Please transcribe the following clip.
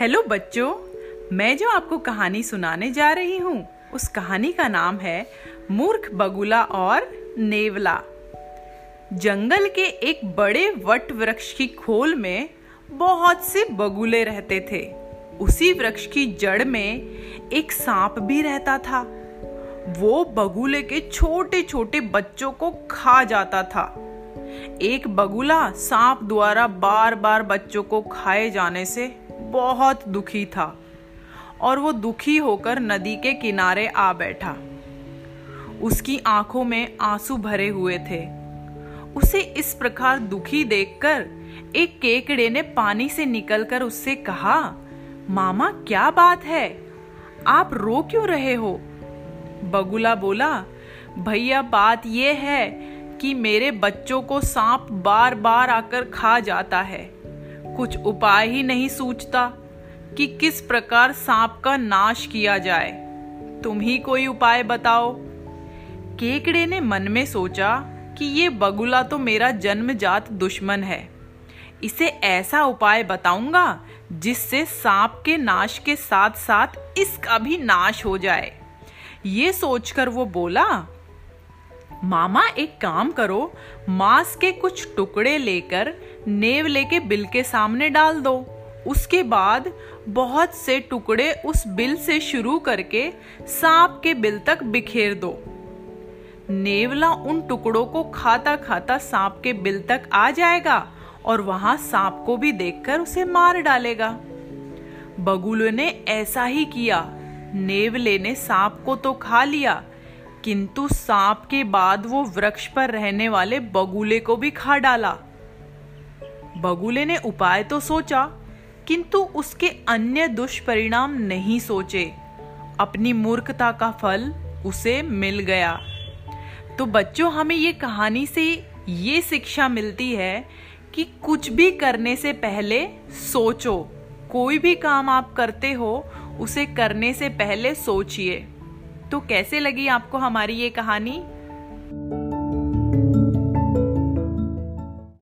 Hello बच्चों, मैं जो आपको कहानी सुनाने जा रही हूँ, उस कहानी का नाम है मूर्ख बगुला और नेवला। जंगल के एक बड़े वट वृक्ष की खोल में बहुत से बगुले रहते थे। उसी वृक्ष की जड़ में एक सांप भी रहता था। वो बगुले के छोटे छोटे बच्चों को खा जाता था। एक बगुला सांप द्वारा बार बार बच्चों को खाए जाने से बहुत दुखी था और वो दुखी होकर नदी के किनारे आ बैठा। उसकी आँखों में आँसू भरे हुए थे। उसे इस प्रकार दुखी देखकर एक केकड़े ने पानी से निकलकर उससे कहा, मामा, क्या बात है? आप रो क्यों रहे हो? बगुला बोला, भैया, बात यह है कि मेरे बच्चों को सांप बार बार आकर खा जाता है। कुछ उपाय ही नहीं सूझता कि किस प्रकार सांप का नाश किया जाए। तुम ही कोई उपाय बताओ। केकड़े ने मन में सोचा कि ये बगुला तो मेरा जन्मजात दुश्मन है। इसे ऐसा उपाय बताऊँगा जिससे सांप के नाश के साथ साथ इसका भी नाश हो जाए। ये सोचकर वो बोला मामा, एक काम करो, मांस के कुछ टुकड़े लेकर नेव लेके बिल के सामने डाल दो। उसके बाद बहुत से टुकड़े उस बिल से शुरू करके सांप के बिल तक बिखेर दो। नेवला उन टुकड़ों को खाता खाता सांप के बिल तक आ जाएगा और वहाँ सांप को भी देखकर उसे मार डालेगा। बगुले ने ऐसा ही किया। नेवले ने सांप को तो खा लिया किंतु सांप के बाद वो वृक्ष पर रहने वाले बगुले को भी खा डाला। बगुले ने उपाय तो सोचा, किंतु उसके अन्य दुष्परिणाम नहीं सोचे। अपनी मूर्खता का फल उसे मिल गया। तो बच्चों, हमें ये कहानी से ये शिक्षा मिलती है कि कुछ भी करने से पहले सोचो। कोई भी काम आप करते हो, उसे करने से पहले सोचिए। तो कैसे लगी आपको हमारी ये कहानी?